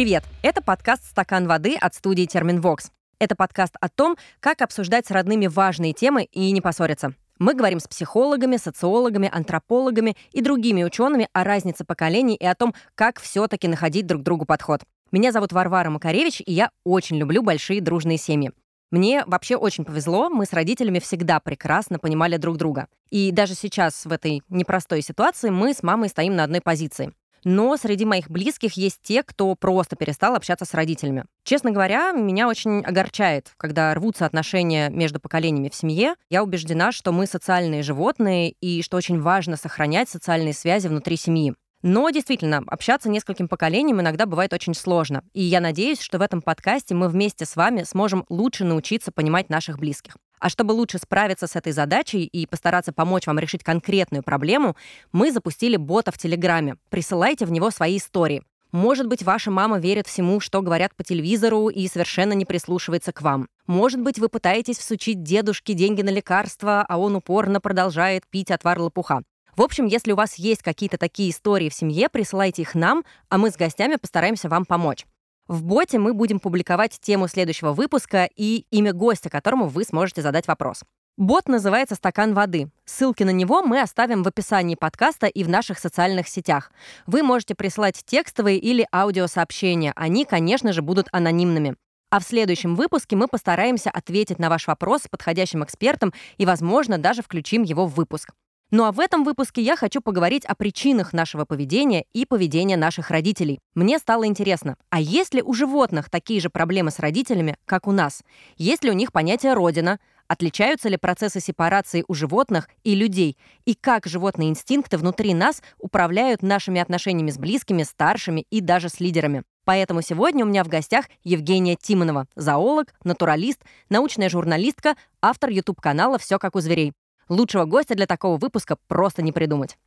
Привет! Это подкаст «Стакан воды» от студии «Терминвокс». Это подкаст о том, как обсуждать с родными важные темы и не поссориться. Мы говорим с психологами, социологами, антропологами и другими учеными о разнице поколений и о том, как все-таки находить друг другу подход. Меня зовут Варвара Макаревич, и я очень люблю большие дружные семьи. Мне вообще очень повезло, мы с родителями всегда прекрасно понимали друг друга. И даже сейчас, в этой непростой ситуации, мы с мамой стоим на одной позиции. Но среди моих близких есть те, кто просто перестал общаться с родителями. Честно говоря, меня очень огорчает, когда рвутся отношения между поколениями в семье. Я убеждена, что мы социальные животные и что очень важно сохранять социальные связи внутри семьи. Но действительно, общаться нескольким поколениям иногда бывает очень сложно. И я надеюсь, что в этом подкасте мы вместе с вами сможем лучше научиться понимать наших близких. А чтобы лучше справиться с этой задачей и постараться помочь вам решить конкретную проблему, мы запустили бота в Телеграме. Присылайте в него свои истории. Может быть, ваша мама верит всему, что говорят по телевизору и совершенно не прислушивается к вам. Может быть, вы пытаетесь всучить дедушке деньги на лекарства, а он упорно продолжает пить отвар лопуха. В общем, если у вас есть какие-то такие истории в семье, присылайте их нам, а мы с гостями постараемся вам помочь. В боте мы будем публиковать тему следующего выпуска и имя гостя, которому вы сможете задать вопрос. Бот называется «Стакан воды». Ссылки на него мы оставим в описании подкаста и в наших социальных сетях. Вы можете присылать текстовые или аудиосообщения. Они, конечно же, будут анонимными. А в следующем выпуске мы постараемся ответить на ваш вопрос с подходящим экспертом и, возможно, даже включим его в выпуск. Ну а в этом выпуске я хочу поговорить о причинах нашего поведения и поведения наших родителей. Мне стало интересно, а есть ли у животных такие же проблемы с родителями, как у нас? Есть ли у них понятие «родина», Отличаются ли процессы сепарации у животных и людей? И как животные инстинкты внутри нас управляют нашими отношениями с близкими, старшими и даже с лидерами? Поэтому сегодня у меня в гостях Евгения Тимонова, зоолог, натуралист, научная журналистка, автор YouTube-канала «Все как у зверей». Лучшего гостя для такого выпуска просто не придумать.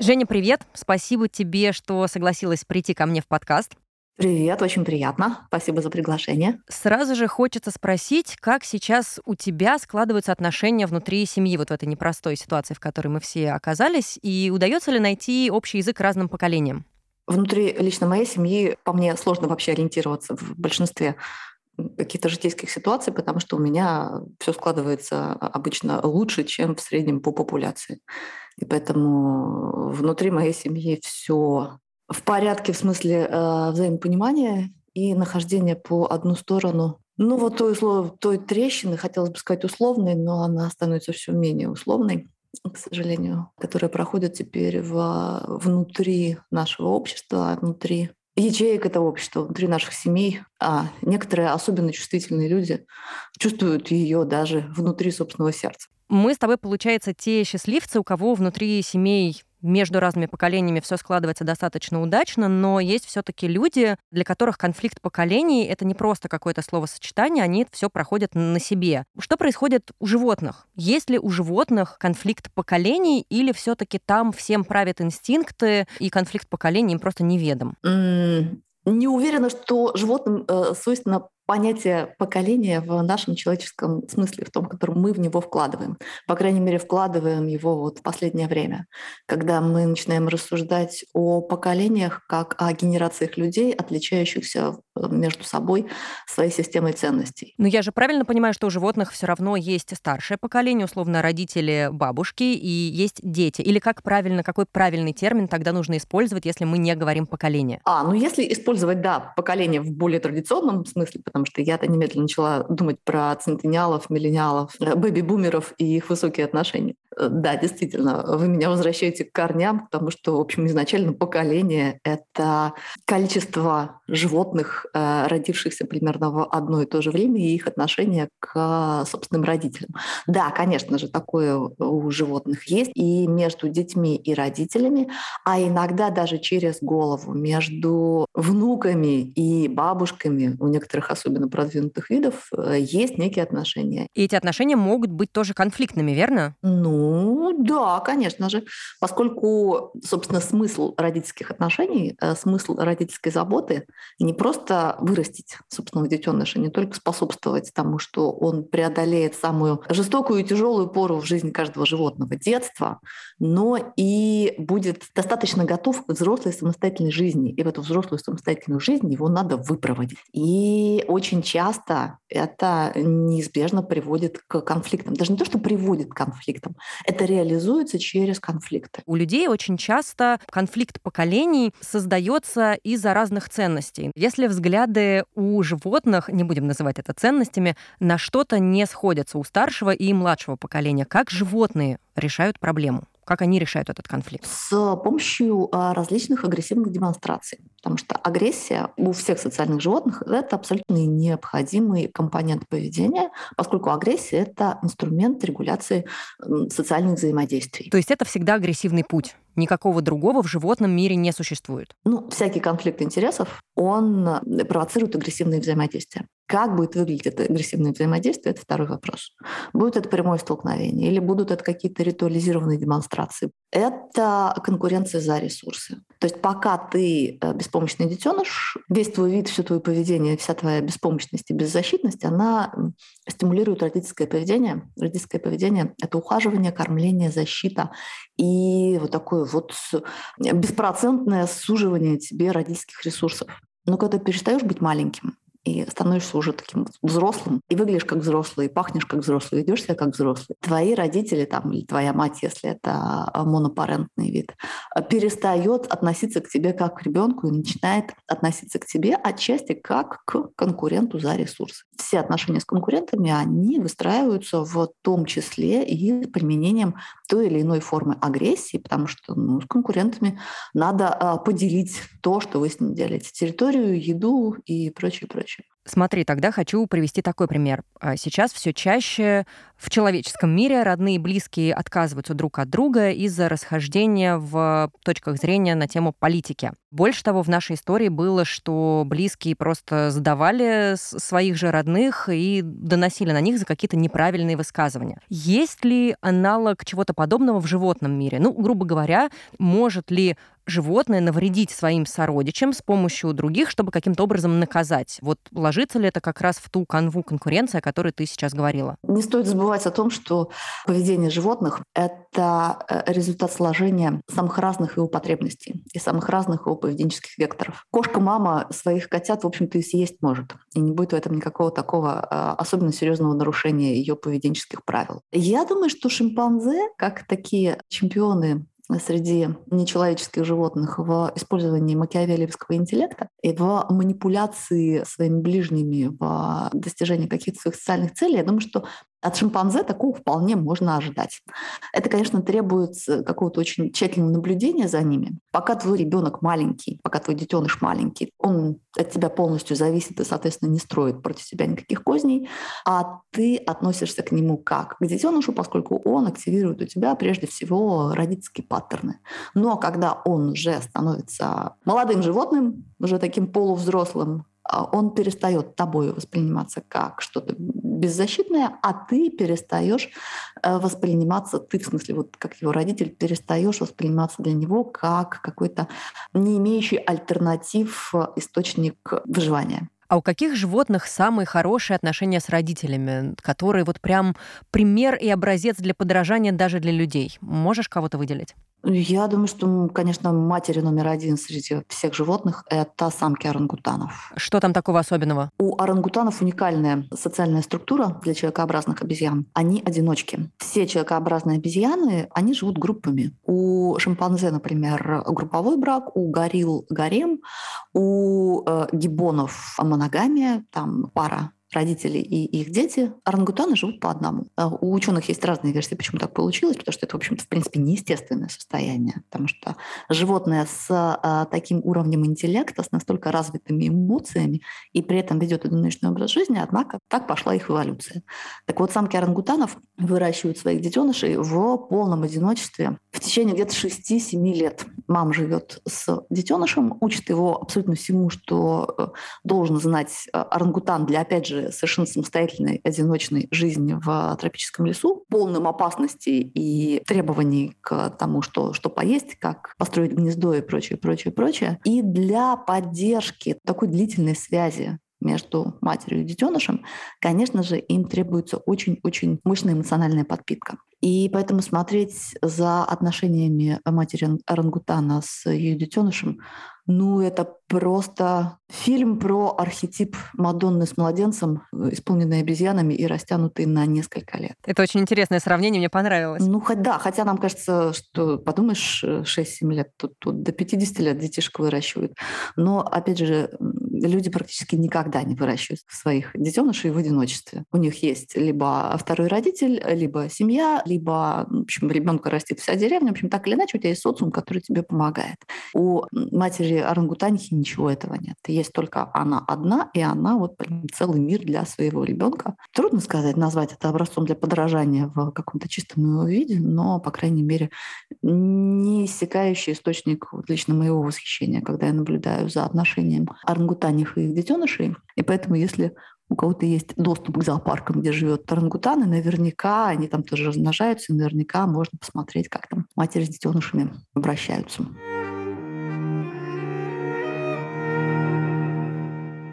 Женя, привет. Спасибо тебе, что согласилась прийти ко мне в подкаст. Привет, очень приятно. Спасибо за приглашение. Сразу же хочется спросить, как сейчас у тебя складываются отношения внутри семьи вот в этой непростой ситуации, в которой мы все оказались, и удается ли найти общий язык разным поколениям? Внутри лично моей семьи по мне сложно вообще ориентироваться в большинстве каких-то житейских ситуаций, потому что у меня все складывается обычно лучше, чем в среднем по популяции. И поэтому внутри моей семьи все в порядке в смысле э, взаимопонимания и нахождения по одну сторону. Ну вот той, услов, той трещины, хотелось бы сказать условной, но она становится все менее условной, к сожалению, которая проходит теперь в, внутри нашего общества, внутри ячеек этого общества, внутри наших семей, а некоторые особенно чувствительные люди чувствуют ее даже внутри собственного сердца. Мы с тобой, получается, те счастливцы, у кого внутри семей между разными поколениями все складывается достаточно удачно, но есть все-таки люди, для которых конфликт поколений это не просто какое-то словосочетание, они все проходят на себе. Что происходит у животных? Есть ли у животных конфликт поколений, или все-таки там всем правят инстинкты, и конфликт поколений им просто неведом? Не уверена, что животным э, свойственно понятие поколения в нашем человеческом смысле, в том, котором мы в него вкладываем. По крайней мере, вкладываем его вот в последнее время, когда мы начинаем рассуждать о поколениях как о генерациях людей, отличающихся э, между собой своей системой ценностей. Но я же правильно понимаю, что у животных все равно есть старшее поколение, условно родители, бабушки, и есть дети. Или как правильно, какой правильный термин тогда нужно использовать, если мы не говорим поколение? А, ну если использовать, да, поколение в более традиционном смысле, потому что я-то немедленно начала думать про центениалов, миллениалов, э, бэби-бумеров и их высокие отношения. Э, да, действительно, вы меня возвращаете к корням, потому что, в общем, изначально поколение — это количество животных, э, родившихся примерно в одно и то же время, и их отношение к собственным родителям. Да, конечно же, такое у животных есть и между детьми и родителями, а иногда даже через голову между внуками и бабушками у некоторых особенно продвинутых видов, э, есть некие отношения. И эти отношения могут быть тоже конфликтными, верно? Ну, Ну да, конечно же, поскольку, собственно, смысл родительских отношений, э, смысл родительской заботы не просто вырастить собственного детеныша, не только способствовать тому, что он преодолеет самую жестокую и тяжелую пору в жизни каждого животного детства, но и будет достаточно готов к взрослой самостоятельной жизни. И в эту взрослую самостоятельную жизнь его надо выпроводить. И очень часто это неизбежно приводит к конфликтам. Даже не то, что приводит к конфликтам, это реализуется через конфликты. У людей очень часто конфликт поколений создается из-за разных ценностей. Если взгляды у животных, не будем называть это ценностями, на что-то не сходятся у старшего и младшего поколения, как животные решают проблему? Как они решают этот конфликт? С помощью а, различных агрессивных демонстраций. Потому что агрессия у всех социальных животных — это абсолютно необходимый компонент поведения, поскольку агрессия — это инструмент регуляции социальных взаимодействий. То есть это всегда агрессивный путь? Никакого другого в животном мире не существует? Ну, всякий конфликт интересов, он э, провоцирует агрессивные взаимодействия. Как будет выглядеть это агрессивное взаимодействие, это второй вопрос. Будет это прямое столкновение или будут это какие-то ритуализированные демонстрации? Это конкуренция за ресурсы. То есть пока ты э, беспомощный детеныш, весь твой вид, все твое поведение, вся твоя беспомощность и беззащитность, она стимулирует родительское поведение. Родительское поведение — это ухаживание, кормление, защита и вот такое вот беспроцентное суживание тебе родительских ресурсов. Но когда ты перестаешь быть маленьким, и становишься уже таким взрослым, и выглядишь как взрослый, и пахнешь как взрослый, ведешь себя как взрослый. Твои родители там, или твоя мать, если это а, монопарентный вид, а, перестает относиться к тебе как к ребенку и начинает относиться к тебе отчасти как к конкуренту за ресурсы. Все отношения с конкурентами, они выстраиваются в том числе и применением той или иной формы агрессии, потому что ну, с конкурентами надо а, поделить то, что вы с ним делите. Территорию, еду и прочее, прочее. Смотри, тогда хочу привести такой пример. А, сейчас все чаще в человеческом мире родные и близкие отказываются друг от друга из-за расхождения в точках зрения на тему политики. Больше того, в нашей истории было, что близкие просто сдавали своих же родных и доносили на них за какие-то неправильные высказывания. Есть ли аналог чего-то подобного в животном мире? Ну, грубо говоря, может ли животное навредить своим сородичам с помощью других, чтобы каким-то образом наказать? Вот ложится ли это как раз в ту канву конкуренции, о которой ты сейчас говорила? Не стоит забывать забывать о том, что поведение животных — это э, результат сложения самых разных его потребностей и самых разных его поведенческих векторов. Кошка-мама своих котят, в общем-то, и съесть может. И не будет в этом никакого такого э, особенно серьезного нарушения ее поведенческих правил. Я думаю, что шимпанзе, как такие чемпионы среди нечеловеческих животных в использовании макиавелевского интеллекта и в манипуляции своими ближними в достижении каких-то своих социальных целей, я думаю, что от шимпанзе такого вполне можно ожидать. Это, конечно, требует какого-то очень тщательного наблюдения за ними. Пока твой ребенок маленький, пока твой детеныш маленький, он от тебя полностью зависит и, соответственно, не строит против тебя никаких козней, а ты относишься к нему как к детенышу, поскольку он активирует у тебя прежде всего родительские паттерны. Но когда он уже становится молодым животным, уже таким полувзрослым, а он перестает тобой восприниматься как что-то беззащитное, а ты перестаешь э, восприниматься, ты в смысле, вот как его родитель, перестаешь восприниматься для него как какой-то не имеющий альтернатив э, источник выживания. А у каких животных самые хорошие отношения с родителями, которые вот прям пример и образец для подражания даже для людей? Можешь кого-то выделить? Я думаю, что, конечно, матери номер один среди всех животных — это самки орангутанов. Что там такого особенного? У орангутанов уникальная социальная структура для человекообразных обезьян. Они одиночки. Все человекообразные обезьяны, они живут группами. У шимпанзе, например, групповой брак, у горилл — гарем, у э, гибонов — моногамия, там пара родители и их дети, орангутаны живут по одному. А у ученых есть разные версии, почему так получилось, потому что это, в общем-то, в принципе, неестественное состояние, потому что животное с а, таким уровнем интеллекта, с настолько развитыми эмоциями и при этом ведет одиночный образ жизни, однако так пошла их эволюция. Так вот, самки орангутанов выращивают своих детенышей в полном одиночестве в течение где-то 6-7 лет. Мама живет с детенышем, учит его абсолютно всему, что э, должен знать э, орангутан для, опять же, совершенно самостоятельной, одиночной жизни в тропическом лесу, полным опасностей и требований к тому, что, что поесть, как построить гнездо и прочее, прочее, прочее. И для поддержки такой длительной связи между матерью и детенышем, конечно же, им требуется очень-очень мощная эмоциональная подпитка. И поэтому смотреть за отношениями матери орангутана с ее детенышем, ну, это просто фильм про архетип Мадонны с младенцем, исполненный обезьянами и растянутый на несколько лет. Это очень интересное сравнение, мне понравилось. Ну, хоть да, хотя нам кажется, что, подумаешь, 6-7 лет, тут, тут до 50 лет детишек выращивают. Но, опять же, люди практически никогда не выращивают своих детенышей в одиночестве. У них есть либо второй родитель, либо семья, либо, в общем, ребенка растит вся деревня. В общем, так или иначе, у тебя есть социум, который тебе помогает. У матери орангутанихи ничего этого нет. Есть только она одна, и она вот целый мир для своего ребенка. Трудно сказать, назвать это образцом для подражания в каком-то чистом виде, но, по крайней мере, не иссякающий источник вот, лично моего восхищения, когда я наблюдаю за отношением орангутанихи ранних их детенышей. И поэтому, если у кого-то есть доступ к зоопаркам, где живет орангутаны, наверняка они там тоже размножаются, и наверняка можно посмотреть, как там матери с детенышами обращаются.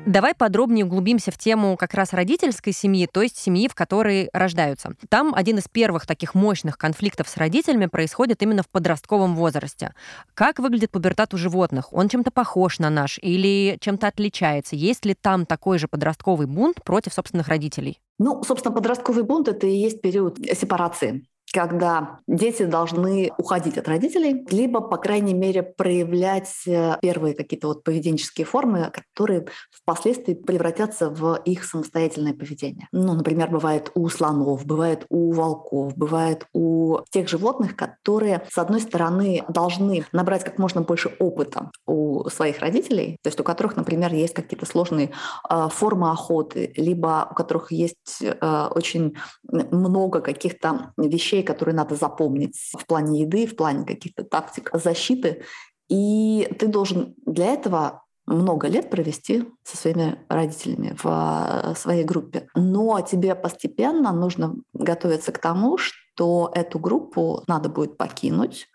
Давай подробнее углубимся в тему как раз родительской семьи, то есть семьи, в которой рождаются. Там один из первых таких мощных конфликтов с родителями происходит именно в подростковом возрасте. Как выглядит пубертат у животных? Он чем-то похож на наш или чем-то отличается? Есть ли там такой же подростковый бунт против собственных родителей? Ну, собственно, подростковый бунт — это и есть период сепарации когда дети должны уходить от родителей, либо, по крайней мере, проявлять э, первые какие-то вот поведенческие формы, которые впоследствии превратятся в их самостоятельное поведение. Ну, например, бывает у слонов, бывает у волков, бывает у тех животных, которые, с одной стороны, должны набрать как можно больше опыта у своих родителей, то есть у которых, например, есть какие-то сложные э, формы охоты, либо у которых есть э, очень много каких-то вещей, вещей, которые надо запомнить в плане еды, в плане каких-то тактик защиты. И ты должен для этого много лет провести со своими родителями в э, своей группе. Но тебе постепенно нужно готовиться к тому, что то эту группу надо будет покинуть,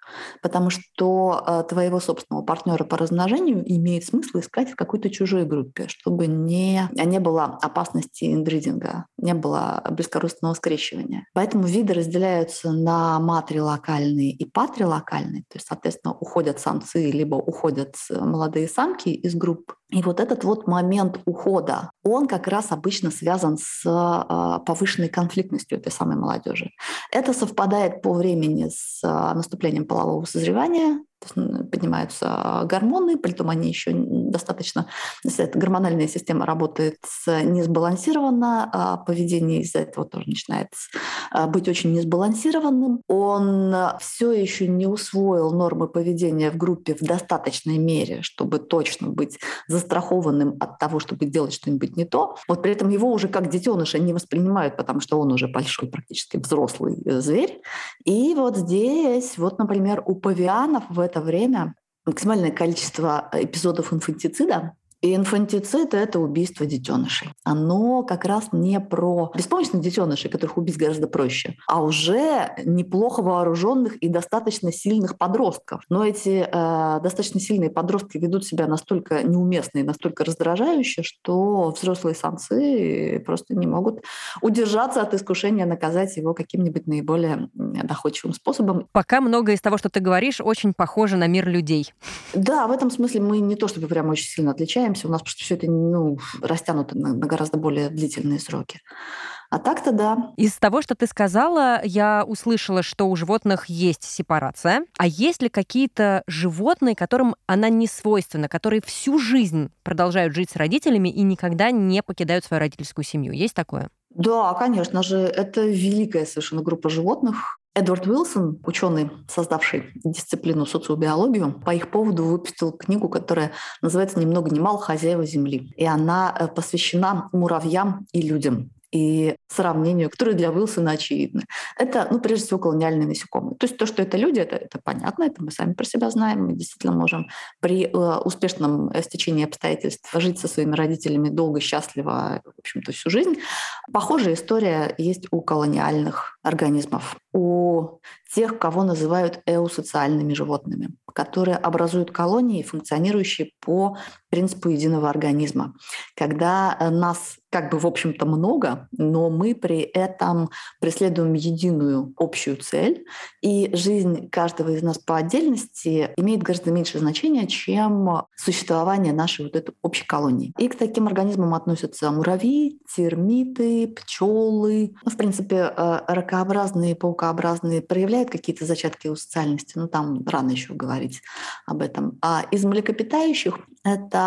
потому что э, твоего собственного партнера по размножению имеет смысл искать в какой-то чужой группе, чтобы не, не было опасности инбридинга, не было бескорыстного скрещивания. Поэтому виды разделяются на матрилокальные и патрилокальные, то есть, соответственно, уходят самцы либо уходят молодые самки из групп. И вот этот вот момент ухода, он как раз обычно связан с э, повышенной конфликтностью этой самой молодежи. Это это совпадает по времени с а, наступлением полового созревания, поднимаются гормоны, при этом они еще достаточно, если эта гормональная система работает несбалансированно, а поведение из-за этого тоже начинает а, быть очень несбалансированным. Он все еще не усвоил нормы поведения в группе в достаточной мере, чтобы точно быть застрахованным от того, чтобы делать что-нибудь не то. Вот при этом его уже как детеныша не воспринимают, потому что он уже большой, практически взрослый э, зверь. И вот здесь, вот, например, у павианов в это время максимальное количество эпизодов инфантицида и инфантицид — это убийство детенышей. Оно как раз не про беспомощных детенышей, которых убить гораздо проще, а уже неплохо вооруженных и достаточно сильных подростков. Но эти э, достаточно сильные подростки ведут себя настолько неуместно и настолько раздражающе, что взрослые самцы просто не могут удержаться от искушения наказать его каким-нибудь наиболее доходчивым способом. Пока многое из того, что ты говоришь, очень похоже на мир людей. Да, в этом смысле мы не то чтобы прям очень сильно отличаемся, меняемся, у нас просто все это ну, растянуто на, на гораздо более длительные сроки. А так-то да. Из того, что ты сказала, я услышала, что у животных есть сепарация. А есть ли какие-то животные, которым она не свойственна, которые всю жизнь продолжают жить с родителями и никогда не покидают свою родительскую семью? Есть такое? Да, конечно же, это великая совершенно группа животных, Эдвард Уилсон, ученый, создавший дисциплину социобиологию, по их поводу выпустил книгу, которая называется «Ни много ни мало. Хозяева Земли». И она э, посвящена муравьям и людям. И сравнению, которые для Уилсона очевидны. Это, ну, прежде всего, колониальные насекомые. То есть то, что это люди, это, это понятно, это мы сами про себя знаем. Мы действительно можем при э, успешном стечении обстоятельств жить со своими родителями долго, счастливо, в общем-то, всю жизнь. Похожая история есть у колониальных организмов, у тех, кого называют эусоциальными животными, которые образуют колонии, функционирующие по принципу единого организма. Когда э, нас как бы, в общем-то, много, но мы при этом преследуем единую общую цель, и жизнь каждого из нас по отдельности имеет гораздо меньше значения, чем существование нашей вот этой общей колонии. И к таким организмам относятся муравьи, термиты, пчелы. Ну, в принципе, э, ракообразные, паукообразные проявляют какие-то зачатки у социальности, но там рано еще говорить об этом. А из млекопитающих это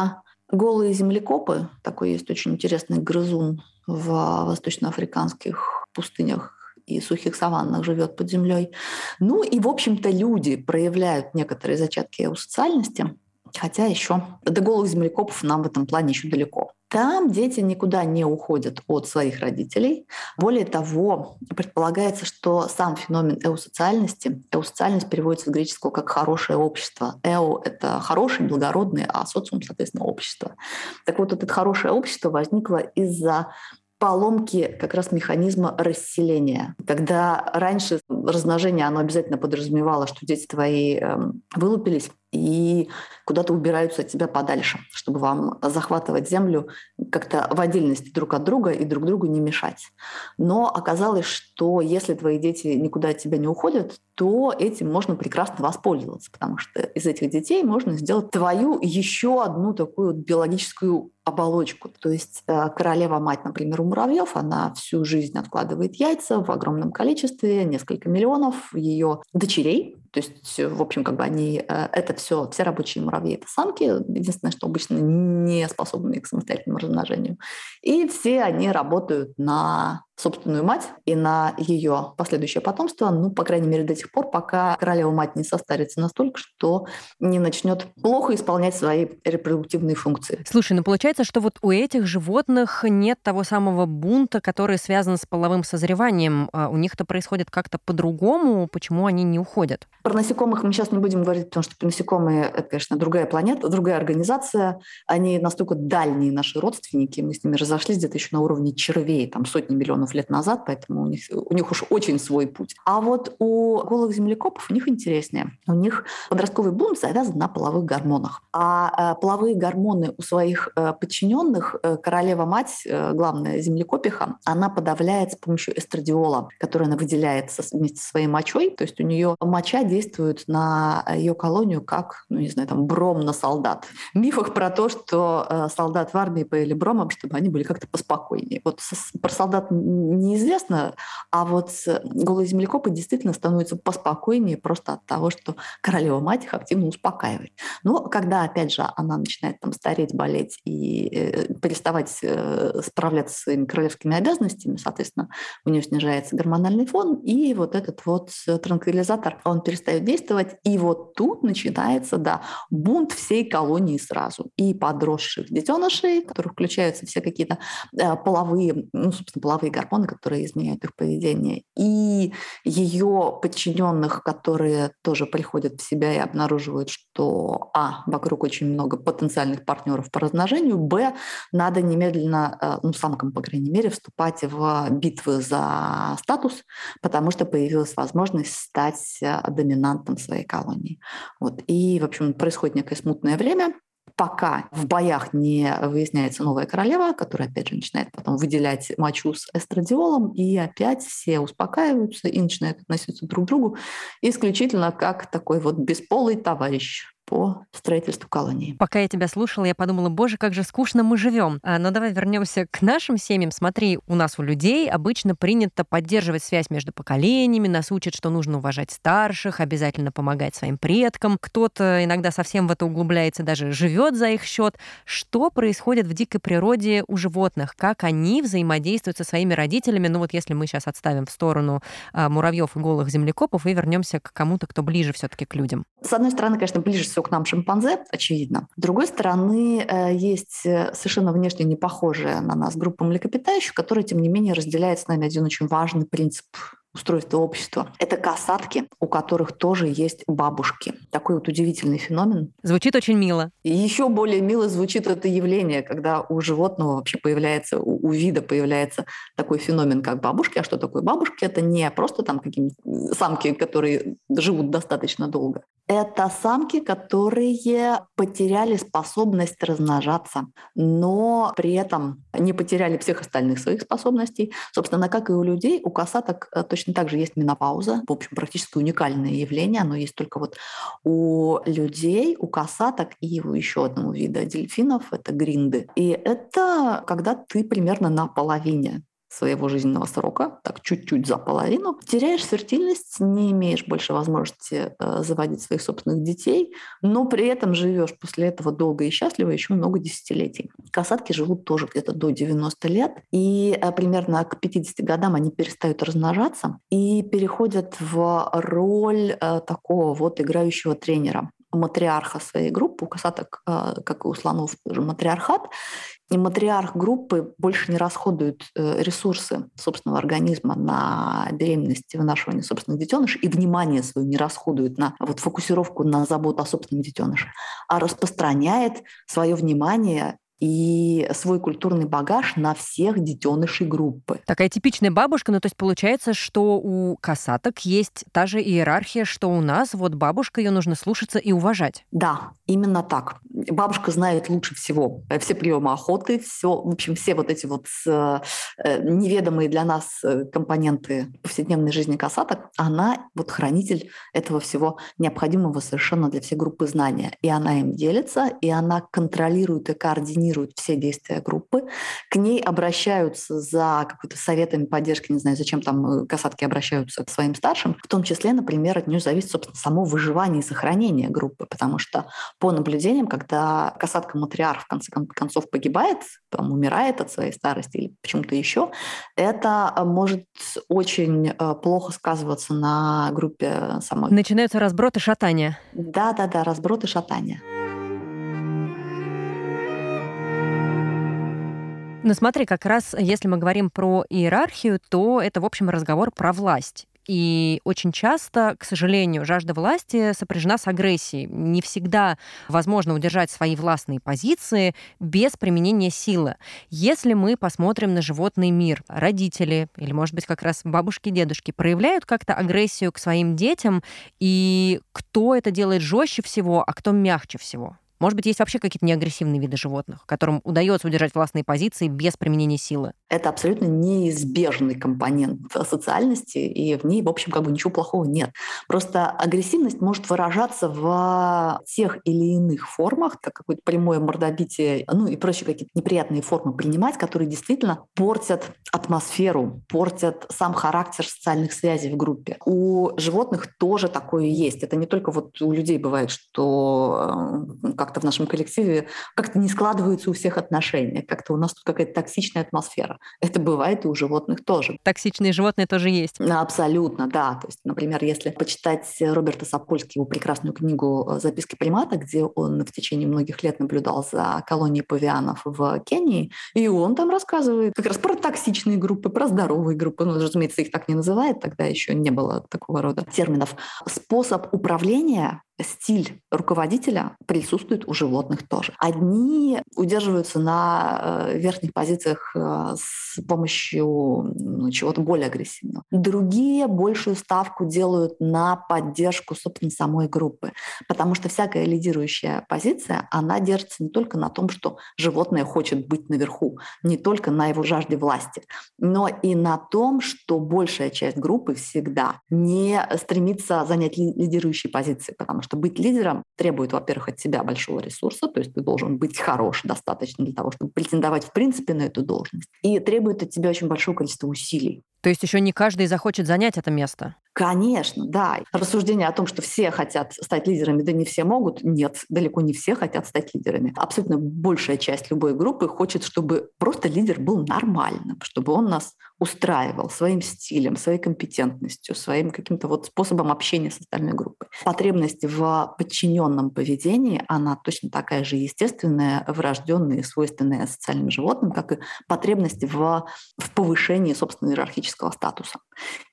Голые землекопы, такой есть очень интересный грызун в восточноафриканских пустынях и сухих саваннах живет под землей. Ну и, в общем-то, люди проявляют некоторые зачатки эусоциальности, хотя еще до голых землекопов нам в этом плане еще далеко. Там дети никуда не уходят от своих родителей. Более того, предполагается, что сам феномен эусоциальности, эусоциальность переводится с греческого как «хорошее общество». Эо — это хороший, благородный, а социум, соответственно, общество. Так вот, это хорошее общество возникло из-за поломки как раз механизма расселения. Когда раньше размножение, оно обязательно подразумевало, что дети твои э, вылупились, и куда-то убираются от тебя подальше, чтобы вам захватывать землю как-то в отдельности друг от друга и друг другу не мешать. Но оказалось, что если твои дети никуда от тебя не уходят, то этим можно прекрасно воспользоваться, потому что из этих детей можно сделать твою еще одну такую биологическую оболочку. То есть э, королева-мать, например, у муравьев, она всю жизнь откладывает яйца в огромном количестве, несколько миллионов ее дочерей, то есть, в общем, как бы они, э, это все, все рабочие муравьи — это самки, единственное, что обычно не способны к самостоятельному размножению. И все они работают на собственную мать и на ее последующее потомство, ну, по крайней мере, до тех пор, пока королева мать не состарится настолько, что не начнет плохо исполнять свои репродуктивные функции. Слушай, ну получается, что вот у этих животных нет того самого бунта, который связан с половым созреванием. А у них это происходит как-то по-другому. Почему они не уходят? Про насекомых мы сейчас не будем говорить, потому что насекомые — это, конечно, другая планета, другая организация. Они настолько дальние наши родственники, мы с ними разошлись где-то еще на уровне червей, там сотни миллионов миллионов лет назад, поэтому у них, у них уж очень свой путь. А вот у голых землекопов у них интереснее. У них подростковый бунт завязан на половых гормонах. А э, половые гормоны у своих э, подчиненных э, королева-мать, главная землекопиха, она подавляет с помощью эстрадиола, который она выделяет вместе со своей мочой. То есть у нее моча действует на ее колонию как, ну не знаю, там бром на солдат. Мифах про то, что солдат в армии поели бромом, чтобы они были как-то поспокойнее. Вот про солдат неизвестно, а вот голые землекопы действительно становятся поспокойнее просто от того, что королева-мать их активно успокаивает. Но когда, опять же, она начинает там стареть, болеть и э, переставать э, справляться с своими королевскими обязанностями, соответственно, у нее снижается гормональный фон, и вот этот вот транквилизатор, он перестает действовать, и вот тут начинается, да, бунт всей колонии сразу. И подросших детенышей, в которых включаются все какие-то э, половые, ну, собственно, половые гормоны, гормоны, которые изменяют их поведение, и ее подчиненных, которые тоже приходят в себя и обнаруживают, что а, вокруг очень много потенциальных партнеров по размножению, б, надо немедленно, э, ну, самкам, по крайней мере, вступать в битвы за статус, потому что появилась возможность стать э, доминантом своей колонии. Вот. И, в общем, происходит некое смутное время, пока в боях не выясняется новая королева, которая, опять же, начинает потом выделять мочу с эстрадиолом, и опять все успокаиваются и начинают относиться друг к другу исключительно как такой вот бесполый товарищ по строительству колонии. Пока я тебя слушала, я подумала, боже, как же скучно мы живем. А, но давай вернемся к нашим семьям. Смотри, у нас у людей обычно принято поддерживать связь между поколениями, нас учат, что нужно уважать старших, обязательно помогать своим предкам. Кто-то иногда совсем в это углубляется, даже живет за их счет. Что происходит в дикой природе у животных? Как они взаимодействуют со своими родителями? Ну вот если мы сейчас отставим в сторону а, муравьев и голых землекопов и вернемся к кому-то, кто ближе все-таки к людям. С одной стороны, конечно, ближе всего к нам шимпанзе, очевидно. С другой стороны, э, есть э, совершенно внешне не похожая на нас группа млекопитающих, которая, тем не менее, разделяет с нами один очень важный принцип устройства общества. Это касатки, у которых тоже есть бабушки. Такой вот удивительный феномен. Звучит очень мило. И еще более мило звучит это явление, когда у животного вообще появляется, у, у вида появляется такой феномен, как бабушки. А что такое бабушки? Это не просто там какие-нибудь самки, которые живут достаточно долго. Это самки, которые потеряли способность размножаться, но при этом не потеряли всех остальных своих способностей. Собственно, как и у людей, у касаток э, точно так же есть менопауза. В общем, практически уникальное явление. Оно есть только вот у людей, у касаток и у еще одного вида дельфинов — это гринды. И это когда ты примерно на половине своего жизненного срока, так чуть-чуть за половину, теряешь фертильность, не имеешь больше возможности э, заводить своих собственных детей, но при этом живешь после этого долго и счастливо еще много десятилетий. Касатки живут тоже где-то до 90 лет, и э, примерно к 50 годам они перестают размножаться и переходят в роль э, такого вот играющего тренера матриарха своей группы, у касаток, э, как и у слонов, матриархат, и матриарх группы больше не расходует э, ресурсы собственного организма на беременность и вынашивание собственных детенышей и внимание свое не расходует на вот фокусировку на заботу о собственном детеныше, а распространяет свое внимание и свой культурный багаж на всех детенышей группы. Такая типичная бабушка, ну то есть получается, что у касаток есть та же иерархия, что у нас, вот бабушка, ее нужно слушаться и уважать. Да, именно так. Бабушка знает лучше всего все приемы охоты, все, в общем, все вот эти вот э, неведомые для нас э, компоненты повседневной жизни касаток, она вот хранитель этого всего необходимого совершенно для всей группы знания. И она им делится, и она контролирует и координирует координирует все действия группы, к ней обращаются за какой-то советами, поддержки, не знаю, зачем там э, касатки обращаются к своим старшим, в том числе, например, от нее зависит, собственно, само выживание и сохранение группы, потому что по наблюдениям, когда касатка-матриарх в конце концов погибает, там, умирает от своей старости или почему-то еще, это э, может очень э, плохо сказываться на группе самой. Начинаются разброты шатания. Да-да-да, разброты шатания. Ну смотри, как раз если мы говорим про иерархию, то это, в общем, разговор про власть. И очень часто, к сожалению, жажда власти сопряжена с агрессией. Не всегда возможно удержать свои властные позиции без применения силы. Если мы посмотрим на животный мир, родители или, может быть, как раз бабушки, дедушки проявляют как-то агрессию к своим детям, и кто это делает жестче всего, а кто мягче всего? Может быть, есть вообще какие-то неагрессивные виды животных, которым удается удержать властные позиции без применения силы? Это абсолютно неизбежный компонент социальности, и в ней, в общем, как бы ничего плохого нет. Просто агрессивность может выражаться в тех или иных формах, как какое-то прямое мордобитие, ну и прочие какие-то неприятные формы принимать, которые действительно портят атмосферу, портят сам характер социальных связей в группе. У животных тоже такое есть. Это не только вот у людей бывает, что э, как-то в нашем коллективе как-то не складываются у всех отношения, как-то у нас тут какая-то токсичная атмосфера. Это бывает и у животных тоже. Токсичные животные тоже есть. Абсолютно, да. То есть, например, если почитать Роберта Сапольски, его прекрасную книгу «Записки примата», где он в течение многих лет наблюдал за колонией павианов в Кении, и он там рассказывает как раз про токсичные группы, про здоровые группы. Ну, разумеется, их так не называют, тогда еще не было такого рода терминов. Способ управления стиль руководителя присутствует у животных тоже. Одни удерживаются на э, верхних позициях э, с помощью ну, чего-то более агрессивного. Другие большую ставку делают на поддержку, собственно, самой группы. Потому что всякая лидирующая позиция, она держится не только на том, что животное хочет быть наверху, не только на его жажде власти, но и на том, что большая часть группы всегда не стремится занять лидирующие позиции, потому что быть лидером требует, во-первых, от тебя большого ресурса, то есть ты должен быть хорош достаточно для того, чтобы претендовать в принципе на эту должность, и требует от тебя очень большого количества усилий. То есть еще не каждый захочет занять это место? Конечно, да. Рассуждение о том, что все хотят стать лидерами, да не все могут, нет, далеко не все хотят стать лидерами. Абсолютно большая часть любой группы хочет, чтобы просто лидер был нормальным, чтобы он нас устраивал своим стилем, своей компетентностью, своим каким-то вот способом общения с остальной группой. Потребность в подчиненном поведении, она точно такая же естественная, врожденная свойственная социальным животным, как и потребность в, в повышении собственного иерархического статуса.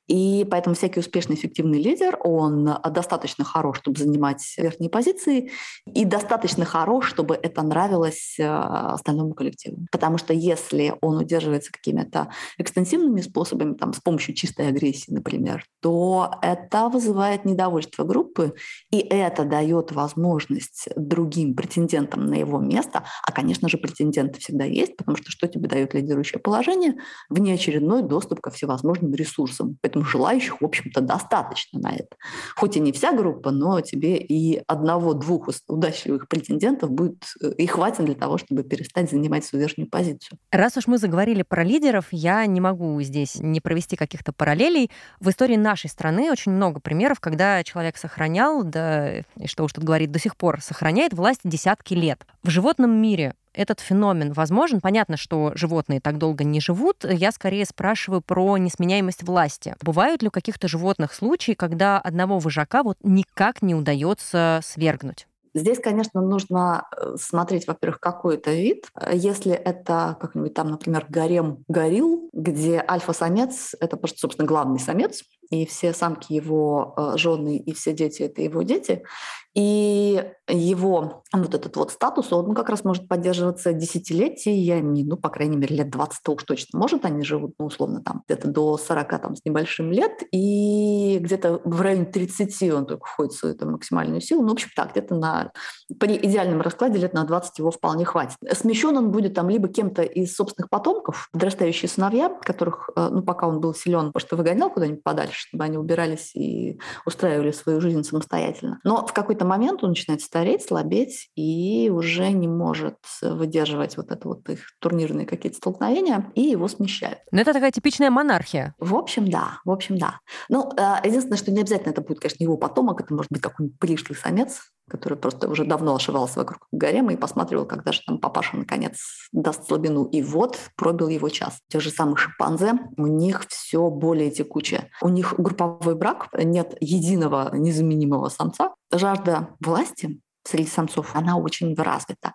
И поэтому всякий успешный, эффективный лидер, он достаточно хорош, чтобы занимать верхние позиции, и достаточно хорош, чтобы это нравилось э, остальному коллективу. Потому что если он удерживается какими-то экстенсивными способами, там, с помощью чистой агрессии, например, то это вызывает недовольство группы, и это дает возможность другим претендентам на его место, а, конечно же, претенденты всегда есть, потому что что тебе дает лидирующее положение? Внеочередной доступ ко всевозможным ресурсам. Поэтому желающих, в общем-то, достаточно на это. Хоть и не вся группа, но тебе и одного-двух удачливых претендентов будет э, и хватит для того, чтобы перестать занимать свою верхнюю позицию. Раз уж мы заговорили про лидеров, я не могу здесь не провести каких-то параллелей. В истории нашей страны очень много примеров, когда человек сохранял, да и что уж тут говорить, до сих пор сохраняет власть десятки лет. В животном мире этот феномен возможен? Понятно, что животные так долго не живут. Я скорее спрашиваю про несменяемость власти. Бывают ли у каких-то животных случаи, когда одного вожака вот никак не удается свергнуть? Здесь, конечно, нужно э, смотреть, во-первых, какой это вид. Если это как-нибудь там, например, гарем горил, где альфа-самец — это собственно, главный самец, и все самки его э, жены, и все дети — это его дети. И его вот этот вот статус, он как раз может поддерживаться десятилетиями, ну, по крайней мере, лет 20 уж точно может. Они живут, ну, условно, там, где-то до 40 там, с небольшим лет, и где-то в районе 30 он только входит в свою там, максимальную силу. Ну, в общем, так, где-то на, при идеальном раскладе лет на 20 его вполне хватит. Смещен он будет там либо кем-то из собственных потомков, подрастающие сыновья, которых, э, ну, пока он был силен, что выгонял куда-нибудь подальше, чтобы они убирались и устраивали свою жизнь самостоятельно. Но в какой-то момент он начинает стареть, слабеть и уже не может выдерживать вот это вот их турнирные какие-то столкновения, и его смещают. Но это такая типичная монархия. В общем, да. В общем, да. Ну, э, единственное, что не обязательно это будет, конечно, его потомок, это может быть какой-нибудь пришлый самец, который просто уже давно ошивался вокруг гарема и посматривал, когда же там папаша наконец даст слабину. И вот пробил его час. Те же самые шимпанзе, у них все более текучее. У них групповой брак, нет единого незаменимого самца. Жажда власти среди самцов, она очень развита.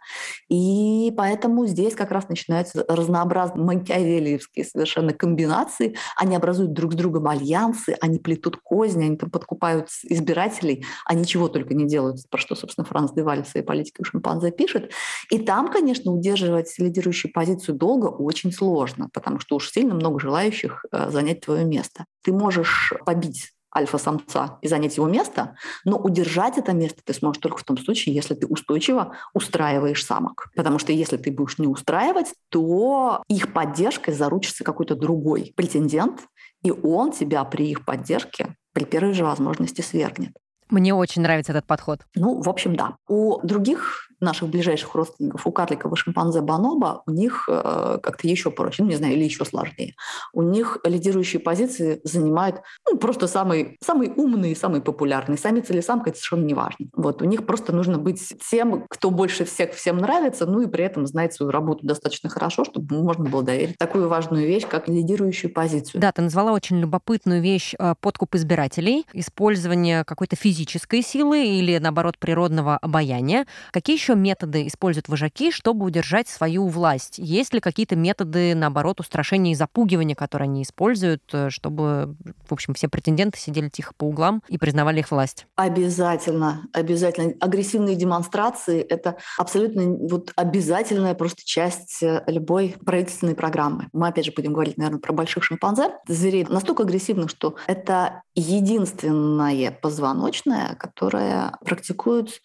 И поэтому здесь как раз начинаются разнообразные макиавелиевские совершенно комбинации. Они образуют друг с другом альянсы, они плетут козни, они там подкупают избирателей, они чего только не делают, про что, собственно, Франц Деваль в своей политике шимпанзе пишет. И там, конечно, удерживать лидирующую позицию долго очень сложно, потому что уж сильно много желающих э, занять твое место. Ты можешь побить альфа-самца и занять его место, но удержать это место ты сможешь только в том случае, если ты устойчиво устраиваешь самок. Потому что если ты будешь не устраивать, то их поддержкой заручится какой-то другой претендент, и он тебя при их поддержке при первой же возможности свергнет. Мне очень нравится этот подход. Ну, в общем, да. У других наших ближайших родственников, у карликового шимпанзе бонобо, у них э, как-то еще проще, ну, не знаю, или еще сложнее. У них лидирующие позиции занимают ну, просто самый, самый умный, самый популярный. Самец или самка – это совершенно не важно. Вот, у них просто нужно быть тем, кто больше всех всем нравится, ну и при этом знать свою работу достаточно хорошо, чтобы можно было доверить такую важную вещь, как лидирующую позицию. Да, ты назвала очень любопытную вещь э, подкуп избирателей, использование какой-то физической силы или, наоборот, природного обаяния. Какие еще еще методы используют вожаки, чтобы удержать свою власть? Есть ли какие-то методы, наоборот, устрашения и запугивания, которые они используют, э, чтобы, в общем, все претенденты сидели тихо по углам и признавали их власть? Обязательно, обязательно. Агрессивные демонстрации — это абсолютно вот обязательная просто часть э, любой правительственной программы. Мы, опять же, будем говорить, наверное, про больших шимпанзе. Зверей настолько агрессивных, что это единственное позвоночное, которое практикует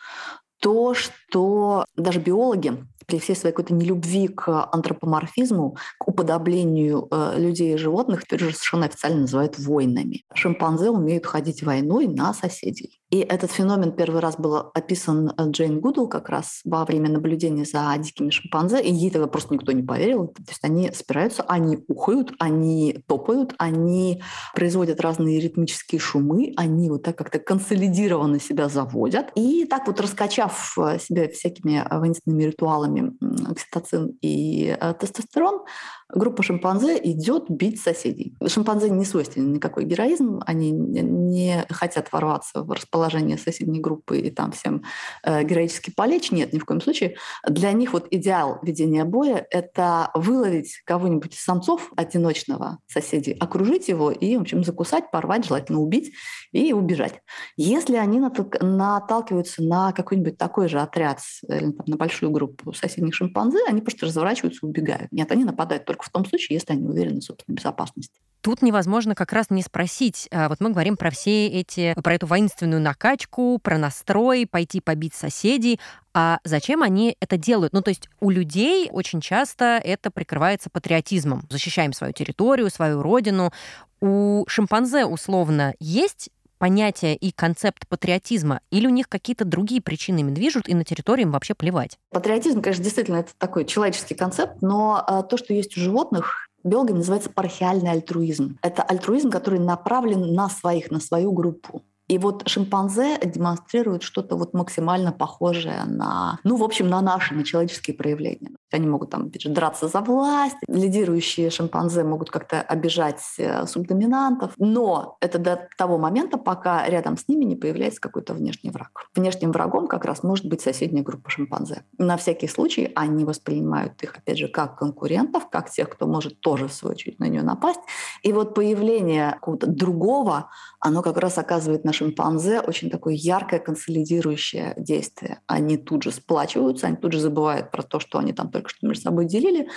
то, что даже биологи при всей своей какой-то нелюбви к антропоморфизму, к уподоблению э, людей и животных, теперь же совершенно официально называют войнами. Шимпанзе умеют ходить войной на соседей. И этот феномен первый раз был описан э, Джейн Гудл как раз во время наблюдения за дикими шимпанзе, и ей тогда просто никто не поверил. То есть они спираются, они ухают, они топают, они производят разные ритмические шумы, они вот так как-то консолидированно себя заводят. И так вот раскачав э, себя всякими воинственными ритуалами окситоцин и э, тестостерон, группа шимпанзе идет бить соседей. Шимпанзе не свойственен никакой героизм, они не хотят ворваться в расположение соседней группы и там всем э, героически полечь. Нет, ни в коем случае. Для них вот идеал ведения боя — это выловить кого-нибудь из самцов одиночного соседей, окружить его и, в общем, закусать, порвать, желательно убить и убежать. Если они наталкиваются на какой-нибудь такой же отряд или там, на большую группу соседних шимпанзе, они просто разворачиваются и убегают. Нет, они нападают только только в том случае, если они уверены в собственной безопасности. Тут невозможно как раз не спросить. А, вот мы говорим про все эти, про эту воинственную накачку, про настрой, пойти побить соседей. А зачем они это делают? Ну, то есть у людей очень часто это прикрывается патриотизмом. Защищаем свою территорию, свою родину. У шимпанзе, условно, есть понятие и концепт патриотизма, или у них какие-то другие причины ими движут, и на территории им вообще плевать? Патриотизм, конечно, действительно это такой человеческий концепт, но а, то, что есть у животных, биологами называется пархиальный альтруизм. Это альтруизм, который направлен на своих, на свою группу. И вот шимпанзе демонстрируют что-то вот максимально похожее на, ну, в общем, на наши, на человеческие проявления. Они могут там драться за власть, лидирующие шимпанзе могут как-то обижать э, субдоминантов, но это до того момента, пока рядом с ними не появляется какой-то внешний враг. Внешним врагом как раз может быть соседняя группа шимпанзе. На всякий случай они воспринимают их, опять же, как конкурентов, как тех, кто может тоже, в свою очередь, на нее напасть. И вот появление какого-то другого, оно как раз оказывает на шимпанзе очень такое яркое консолидирующее действие. Они тут же сплачиваются, они тут же забывают про то, что они там только что между собой делили,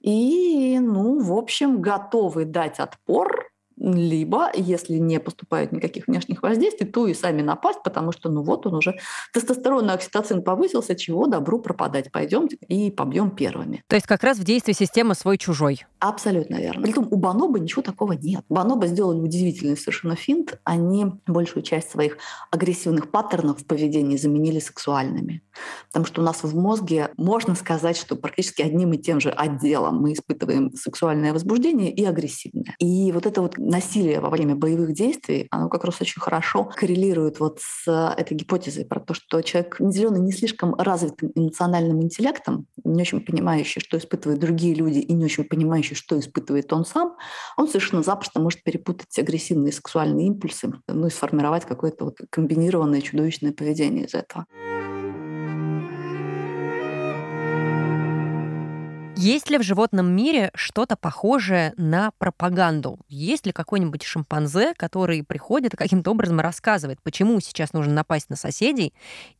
и, ну, в общем, готовы дать отпор либо, если не поступают никаких внешних воздействий, то и сами напасть, потому что, ну вот он уже тестостерон и окситоцин повысился, чего добру пропадать. Пойдемте и побьем первыми. То есть как раз в действии системы свой-чужой. Абсолютно верно. Притом у Баноба ничего такого нет. Баноба сделали удивительный совершенно финт. Они большую часть своих агрессивных паттернов в поведении заменили сексуальными. Потому что у нас в мозге можно сказать, что практически одним и тем же отделом мы испытываем сексуальное возбуждение и агрессивное. И вот это вот насилие во время боевых действий, оно как раз очень хорошо коррелирует вот с этой гипотезой про то, что человек наделенный не слишком развитым эмоциональным интеллектом, не очень понимающий, что испытывают другие люди, и не очень понимающий, что испытывает он сам, он совершенно запросто может перепутать агрессивные сексуальные импульсы, ну и сформировать какое-то вот комбинированное чудовищное поведение из этого. Есть ли в животном мире что-то похожее на пропаганду? Есть ли какой-нибудь шимпанзе, который приходит и каким-то образом рассказывает, почему сейчас нужно напасть на соседей,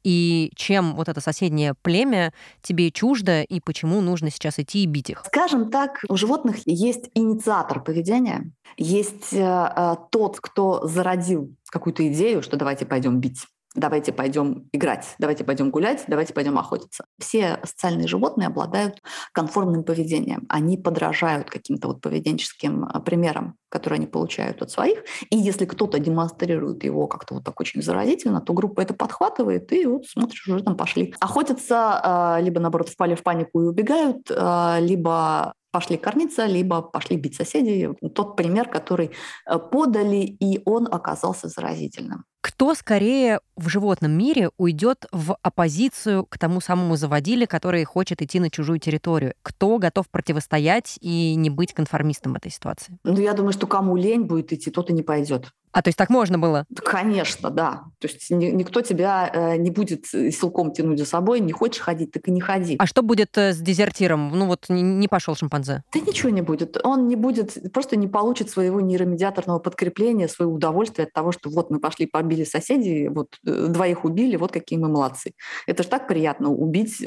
и чем вот это соседнее племя тебе чуждо, и почему нужно сейчас идти и бить их? Скажем так, у животных есть инициатор поведения, есть э, э тот, кто зародил какую-то идею, что давайте пойдем бить давайте пойдем играть, давайте пойдем гулять, давайте пойдем охотиться. Все социальные животные обладают конформным поведением. Они подражают каким-то вот поведенческим а, примерам, которые они получают от своих. И если кто-то демонстрирует его как-то вот так очень заразительно, то группа это подхватывает, и вот смотришь, уже там пошли. Охотятся, а, либо, наоборот, впали в панику и убегают, а, либо пошли кормиться, либо пошли бить соседей. Тот пример, который э, подали, и он оказался заразительным. Кто скорее в животном мире уйдет в оппозицию к тому самому заводиле, который хочет идти на чужую территорию? Кто готов противостоять и не быть конформистом этой ситуации? Ну, я думаю, что кому лень будет идти, тот и не пойдет. А, то есть так можно было? Конечно, да. То есть никто тебя э, не будет силком тянуть за собой. Не хочешь ходить, так и не ходи. А что будет э, с дезертиром? Ну вот не пошел шимпанзе. Да ничего не будет. Он не будет, просто не получит своего нейромедиаторного подкрепления, своего удовольствия от того, что вот мы пошли побили соседей, вот э, двоих убили, вот какие мы молодцы. Это же так приятно убить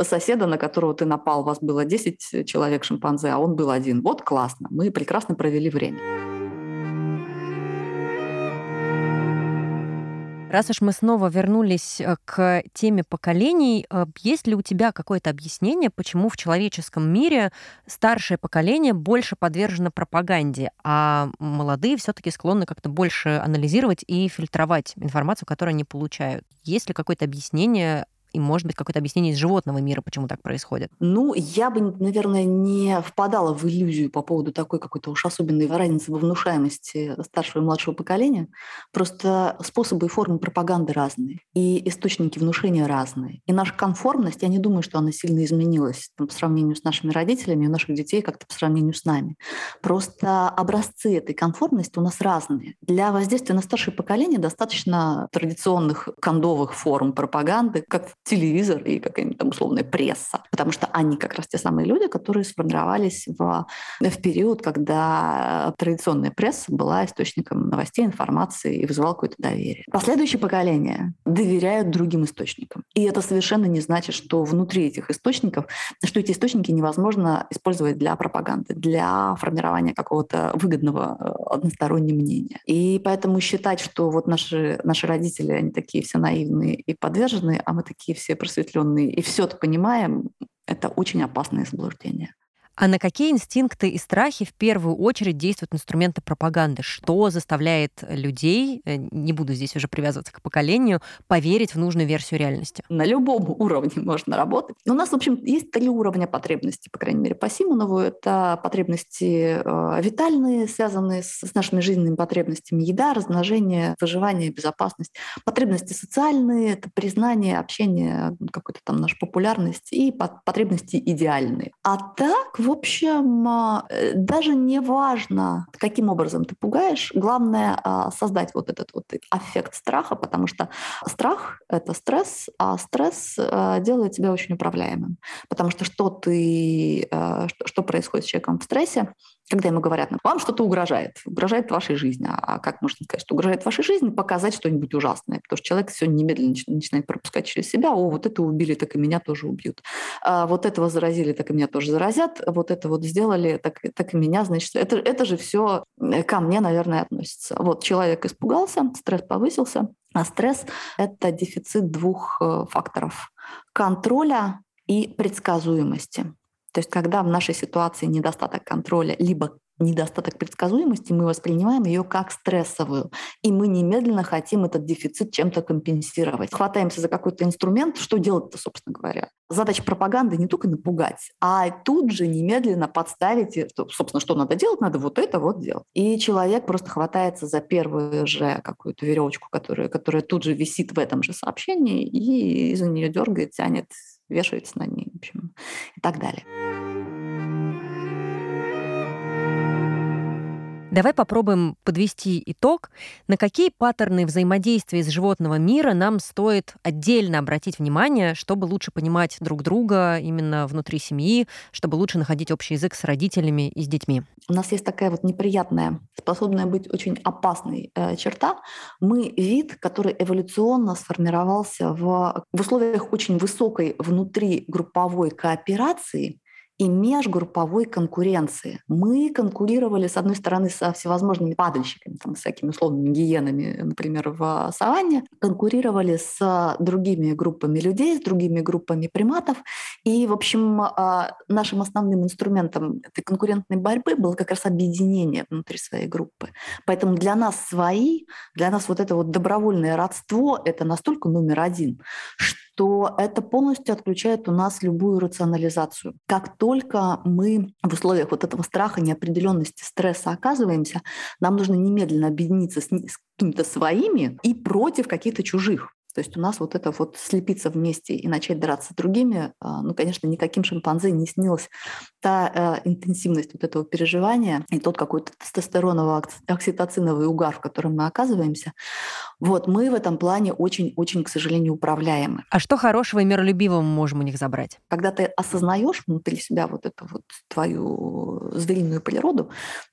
соседа, на которого ты напал. У вас было 10 человек шимпанзе, а он был один. Вот классно. Мы прекрасно провели время. Раз уж мы снова вернулись э, к теме поколений, э, есть ли у тебя какое-то объяснение, почему в человеческом мире старшее поколение больше подвержено пропаганде, а молодые все-таки склонны как-то больше анализировать и фильтровать информацию, которую они получают? Есть ли какое-то объяснение и, может быть, какое-то объяснение из животного мира, почему так происходит? Ну, я бы, наверное, не впадала в иллюзию по поводу такой какой-то уж особенной разницы во внушаемости старшего и младшего поколения. Просто способы и формы пропаганды разные, и источники внушения разные. И наша конформность, я не думаю, что она сильно изменилась там, по сравнению с нашими родителями, у наших детей как-то по сравнению с нами. Просто образцы этой конформности у нас разные. Для воздействия на старшее поколение достаточно традиционных кондовых форм пропаганды, как телевизор и какая-нибудь там условная пресса, потому что они как раз те самые люди, которые сформировались в, в период, когда традиционная пресса была источником новостей, информации и вызывала какое-то доверие. Последующее поколение доверяют другим источникам. И это совершенно не значит, что внутри этих источников, что эти источники невозможно использовать для пропаганды, для формирования какого-то выгодного э, одностороннего мнения. И поэтому считать, что вот наши, наши родители, они такие все наивные и подвержены, а мы такие такие все просветленные и все это понимаем, это очень опасное заблуждение. А на какие инстинкты и страхи в первую очередь действуют инструменты пропаганды? Что заставляет людей, э, не буду здесь уже привязываться к поколению, поверить в нужную версию реальности? На любом уровне можно работать. Но у нас, в общем, есть три уровня потребностей, по крайней мере, по Симонову. Это потребности э, витальные, связанные с, нашими жизненными потребностями. Еда, размножение, выживание, безопасность. Потребности социальные — это признание, общение, какой-то там наша популярность. И потребности идеальные. А так, в общем, а, э, даже не важно, каким образом ты пугаешь, главное а, создать вот этот вот эффект страха, потому что страх — это стресс, а стресс э, делает тебя очень управляемым. Потому что что, ты, что происходит с человеком в стрессе, когда ему говорят, вам что-то угрожает, угрожает вашей жизни. А как можно сказать, что угрожает вашей жизни? Показать что-нибудь ужасное. Потому что человек все немедленно начинает пропускать через себя. О, вот это убили, так и меня тоже убьют. А вот этого заразили, так и меня тоже заразят. Вот это вот сделали, так, так и меня, значит. Это, это же все э, ко мне, наверное, относится. Вот человек испугался, стресс повысился. А стресс — это дефицит двух э, факторов. Контроля и предсказуемости. То есть когда в нашей ситуации недостаток контроля, либо недостаток предсказуемости, мы воспринимаем ее как стрессовую. И мы немедленно хотим этот дефицит чем-то компенсировать. Хватаемся за какой-то инструмент. Что делать-то, собственно говоря? Задача пропаганды не только напугать, а тут же немедленно подставить, собственно, что надо делать, надо вот это вот делать. И человек просто хватается за первую же какую-то веревочку, которая, которая тут же висит в этом же сообщении, и из-за нее дергает, тянет, вешается на ней, в общем, и так далее. Давай попробуем подвести итог. На какие паттерны взаимодействия из животного мира нам стоит отдельно обратить внимание, чтобы лучше понимать друг друга именно внутри семьи, чтобы лучше находить общий язык с родителями и с детьми? У нас есть такая вот неприятная, способная быть очень опасной э, черта. Мы вид, который эволюционно сформировался в, в условиях очень высокой внутригрупповой кооперации, и межгрупповой конкуренции. Мы конкурировали, с одной стороны, со всевозможными падальщиками, там, всякими условными гиенами, например, в саванне, конкурировали с другими группами людей, с другими группами приматов. И, в общем, а, нашим основным инструментом этой конкурентной борьбы было как раз объединение внутри своей группы. Поэтому для нас свои, для нас вот это вот добровольное родство — это настолько номер один, что то это полностью отключает у нас любую рационализацию. Как только мы в условиях вот этого страха, неопределенности, стресса оказываемся, нам нужно немедленно объединиться с, с какими-то своими и против каких-то чужих. То есть у нас вот это вот слепиться вместе и начать драться с другими, а, ну, конечно, никаким шимпанзе не снилась та э, интенсивность вот этого переживания и тот какой-то тестостероновый, окситоциновый угар, в котором мы оказываемся. Вот мы в этом плане очень-очень, к сожалению, управляемы. А что хорошего и миролюбивого мы можем у них забрать? Когда ты осознаешь внутри себя вот эту вот твою звериную природу,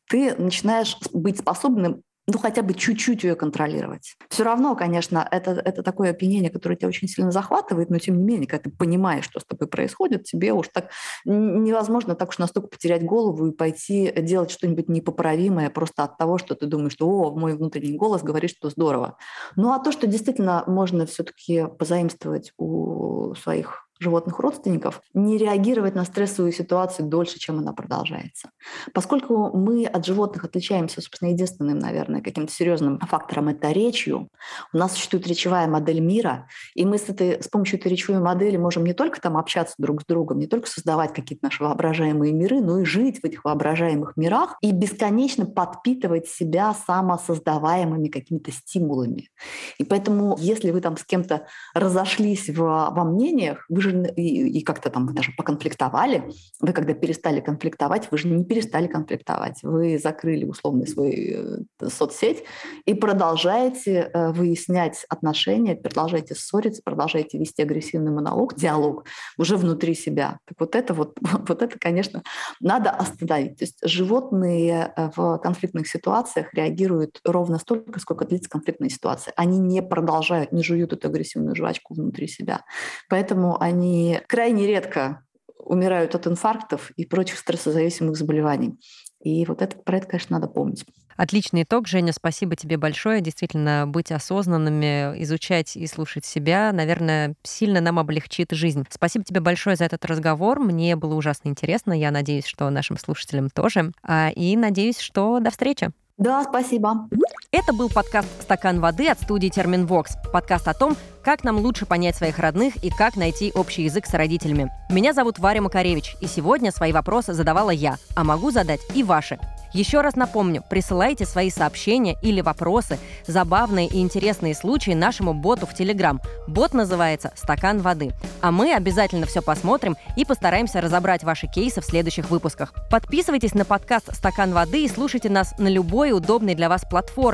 ты начинаешь быть способным ну, хотя бы чуть-чуть ее контролировать. Все равно, конечно, это, это такое опьянение, которое тебя очень сильно захватывает, но тем не менее, когда ты понимаешь, что с тобой происходит, тебе уж так невозможно так уж настолько потерять голову и пойти делать что-нибудь непоправимое просто от того, что ты думаешь, что «О, мой внутренний голос говорит, что здорово». Ну, а то, что действительно можно все-таки позаимствовать у своих животных родственников, не реагировать на стрессовую ситуацию дольше, чем она продолжается. Поскольку мы от животных отличаемся, собственно, единственным, наверное, каким-то серьезным фактором – это речью. У нас существует речевая модель мира, и мы с, этой, с помощью этой речевой модели можем не только там общаться друг с другом, не только создавать какие-то наши воображаемые миры, но и жить в этих воображаемых мирах и бесконечно подпитывать себя самосоздаваемыми какими-то стимулами. И поэтому, если вы там с кем-то разошлись в, во мнениях, вы же и, и как-то там даже поконфликтовали. Вы когда перестали конфликтовать, вы же не перестали конфликтовать. Вы закрыли условно свою э, соцсеть и продолжаете э, выяснять отношения, продолжаете ссориться, продолжаете вести агрессивный монолог, диалог уже внутри себя. Так вот это вот, вот это, конечно, надо остановить. То есть животные э, в конфликтных ситуациях реагируют ровно столько, сколько длится конфликтная ситуация. Они не продолжают, не жуют эту агрессивную жвачку внутри себя. Поэтому они они крайне редко умирают от инфарктов и прочих стрессозависимых заболеваний. И вот это, про это, конечно, надо помнить. Отличный итог, Женя, спасибо тебе большое. Действительно, быть осознанными, изучать и слушать себя, наверное, сильно нам облегчит жизнь. Спасибо тебе большое за этот разговор. Мне было ужасно интересно. Я надеюсь, что нашим слушателям тоже. А, и надеюсь, что до встречи. Да, спасибо. Это был подкаст «Стакан воды» от студии «Терминвокс». Подкаст о том, как нам лучше понять своих родных и как найти общий язык с родителями. Меня зовут Варя Макаревич, и сегодня свои вопросы задавала я, а могу задать и ваши. Еще раз напомню, присылайте свои сообщения или вопросы, забавные и интересные случаи нашему боту в Телеграм. Бот называется «Стакан воды». А мы обязательно все посмотрим и постараемся разобрать ваши кейсы в следующих выпусках. Подписывайтесь на подкаст «Стакан воды» и слушайте нас на любой удобной для вас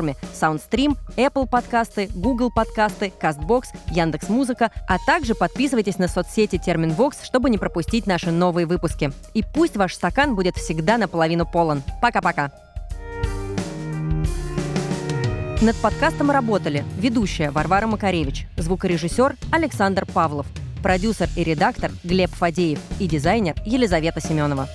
платформе SoundStream, Apple подкасты, Google подкасты, CastBox, Яндекс.Музыка, а также подписывайтесь на соцсети Терминвокс, чтобы не пропустить наши новые выпуски. И пусть ваш стакан будет всегда наполовину полон. Пока-пока! Над подкастом работали ведущая Варвара Макаревич, звукорежиссер Александр Павлов, продюсер и редактор Глеб Фадеев и дизайнер Елизавета Семенова.